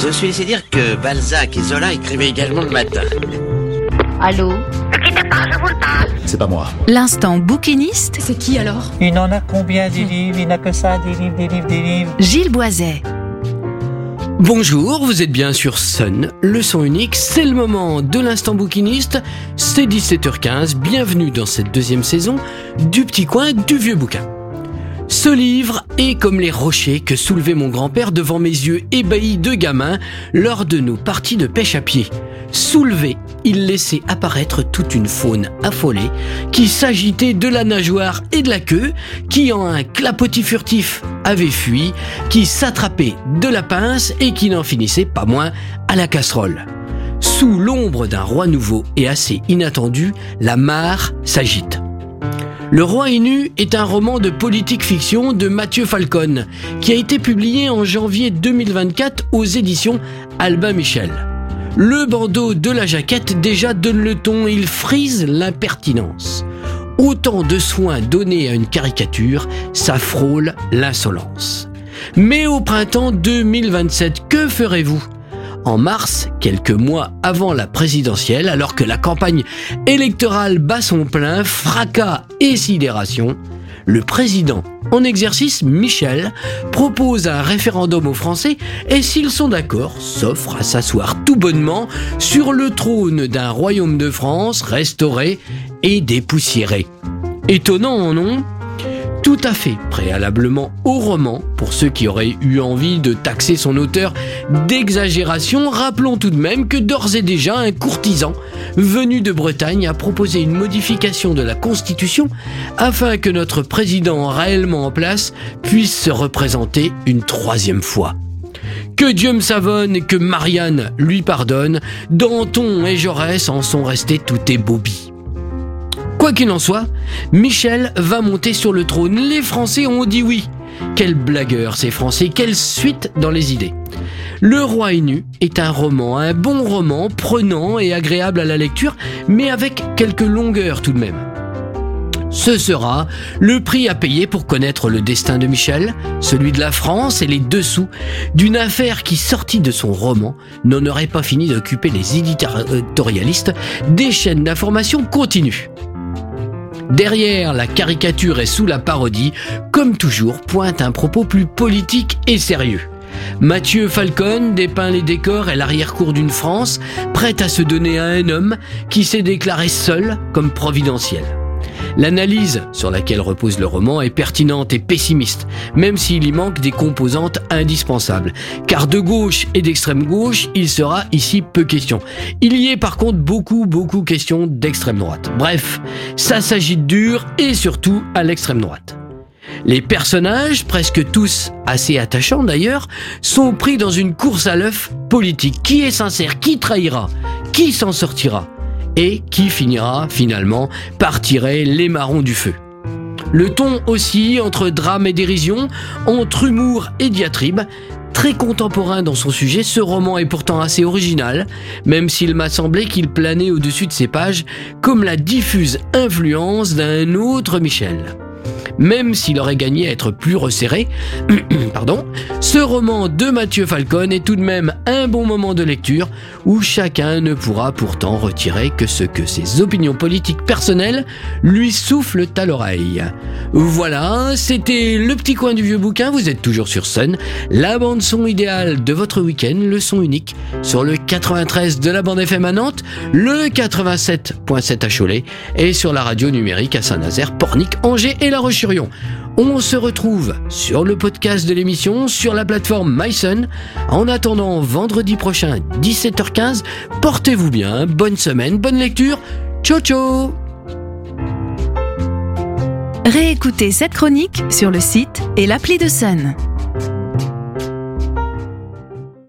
Je suis laissé dire que Balzac et Zola écrivaient également le matin. Allô C'est pas moi. L'instant bouquiniste, C'est qui alors Il en a combien des livres? Il n'a que ça, des livres, des livres, des livres. Gilles Boiset. Bonjour, vous êtes bien sur Sun, le son unique, c'est le moment de l'instant bouquiniste, c'est 17h15, bienvenue dans cette deuxième saison du petit coin du vieux bouquin. Ce livre est comme les rochers que soulevait mon grand-père devant mes yeux ébahis de gamin lors de nos parties de pêche à pied. Soulevé, il laissait apparaître toute une faune affolée qui s'agitait de la nageoire et de la queue, qui en un clapotis furtif avait fui, qui s'attrapait de la pince et qui n'en finissait pas moins à la casserole. Sous l'ombre d'un roi nouveau et assez inattendu, la mare s'agite. Le Roi est nu est un roman de politique fiction de Mathieu Falcon qui a été publié en janvier 2024 aux éditions Albin Michel. Le bandeau de la jaquette déjà donne le ton, il frise l'impertinence. Autant de soins donnés à une caricature, ça frôle l'insolence. Mais au printemps 2027, que ferez-vous? En mars, quelques mois avant la présidentielle, alors que la campagne électorale bat son plein, fracas et sidération, le président en exercice, Michel, propose un référendum aux Français et s'ils sont d'accord, s'offre à s'asseoir tout bonnement sur le trône d'un royaume de France restauré et dépoussiéré. Étonnant, non? Tout à fait préalablement au roman, pour ceux qui auraient eu envie de taxer son auteur d'exagération, rappelons tout de même que d'ores et déjà un courtisan venu de Bretagne a proposé une modification de la Constitution afin que notre président réellement en place puisse se représenter une troisième fois. Que Dieu me savonne et que Marianne lui pardonne, Danton et Jaurès en sont restés tout ébobis. Quoi qu'il en soit, Michel va monter sur le trône. Les Français ont dit oui. Quel blagueur ces Français, quelle suite dans les idées. Le roi est nu est un roman, un bon roman, prenant et agréable à la lecture, mais avec quelques longueurs tout de même. Ce sera le prix à payer pour connaître le destin de Michel, celui de la France et les dessous d'une affaire qui, sortie de son roman, n'en aurait pas fini d'occuper les éditorialistes des chaînes d'information continues. Derrière la caricature et sous la parodie, comme toujours, pointe un propos plus politique et sérieux. Mathieu Falcon dépeint les décors et l'arrière-cour d'une France prête à se donner à un homme qui s'est déclaré seul comme providentiel. L'analyse sur laquelle repose le roman est pertinente et pessimiste, même s'il y manque des composantes indispensables. Car de gauche et d'extrême gauche, il sera ici peu question. Il y est par contre beaucoup, beaucoup question d'extrême droite. Bref, ça s'agite dur et surtout à l'extrême droite. Les personnages, presque tous assez attachants d'ailleurs, sont pris dans une course à l'œuf politique. Qui est sincère Qui trahira Qui s'en sortira? Et qui finira finalement par tirer les marrons du feu. Le ton oscille entre drame et dérision, entre humour et diatribe. Très contemporain dans son sujet, ce roman est pourtant assez original, même s'il m'a semblé qu'il planait au-dessus de ses pages comme la diffuse influence d'un autre Michel. Même s'il aurait gagné à être plus resserré, pardon, ce roman de Mathieu Falcon est tout de même un bon moment de lecture où chacun ne pourra pourtant retirer que ce que ses opinions politiques personnelles lui soufflent à l'oreille. Voilà, c'était le petit coin du vieux bouquin, vous êtes toujours sur Sun, la bande son idéale de votre week-end, le son unique sur le 93 de la bande FM à Nantes, le 87.7 à Cholet et sur la radio numérique à Saint-Nazaire, Pornic, Angers et La Roche on se retrouve sur le podcast de l'émission, sur la plateforme MySun. En attendant vendredi prochain, 17h15, portez-vous bien, bonne semaine, bonne lecture. Ciao ciao Réécoutez cette chronique sur le site et l'appli de Sun.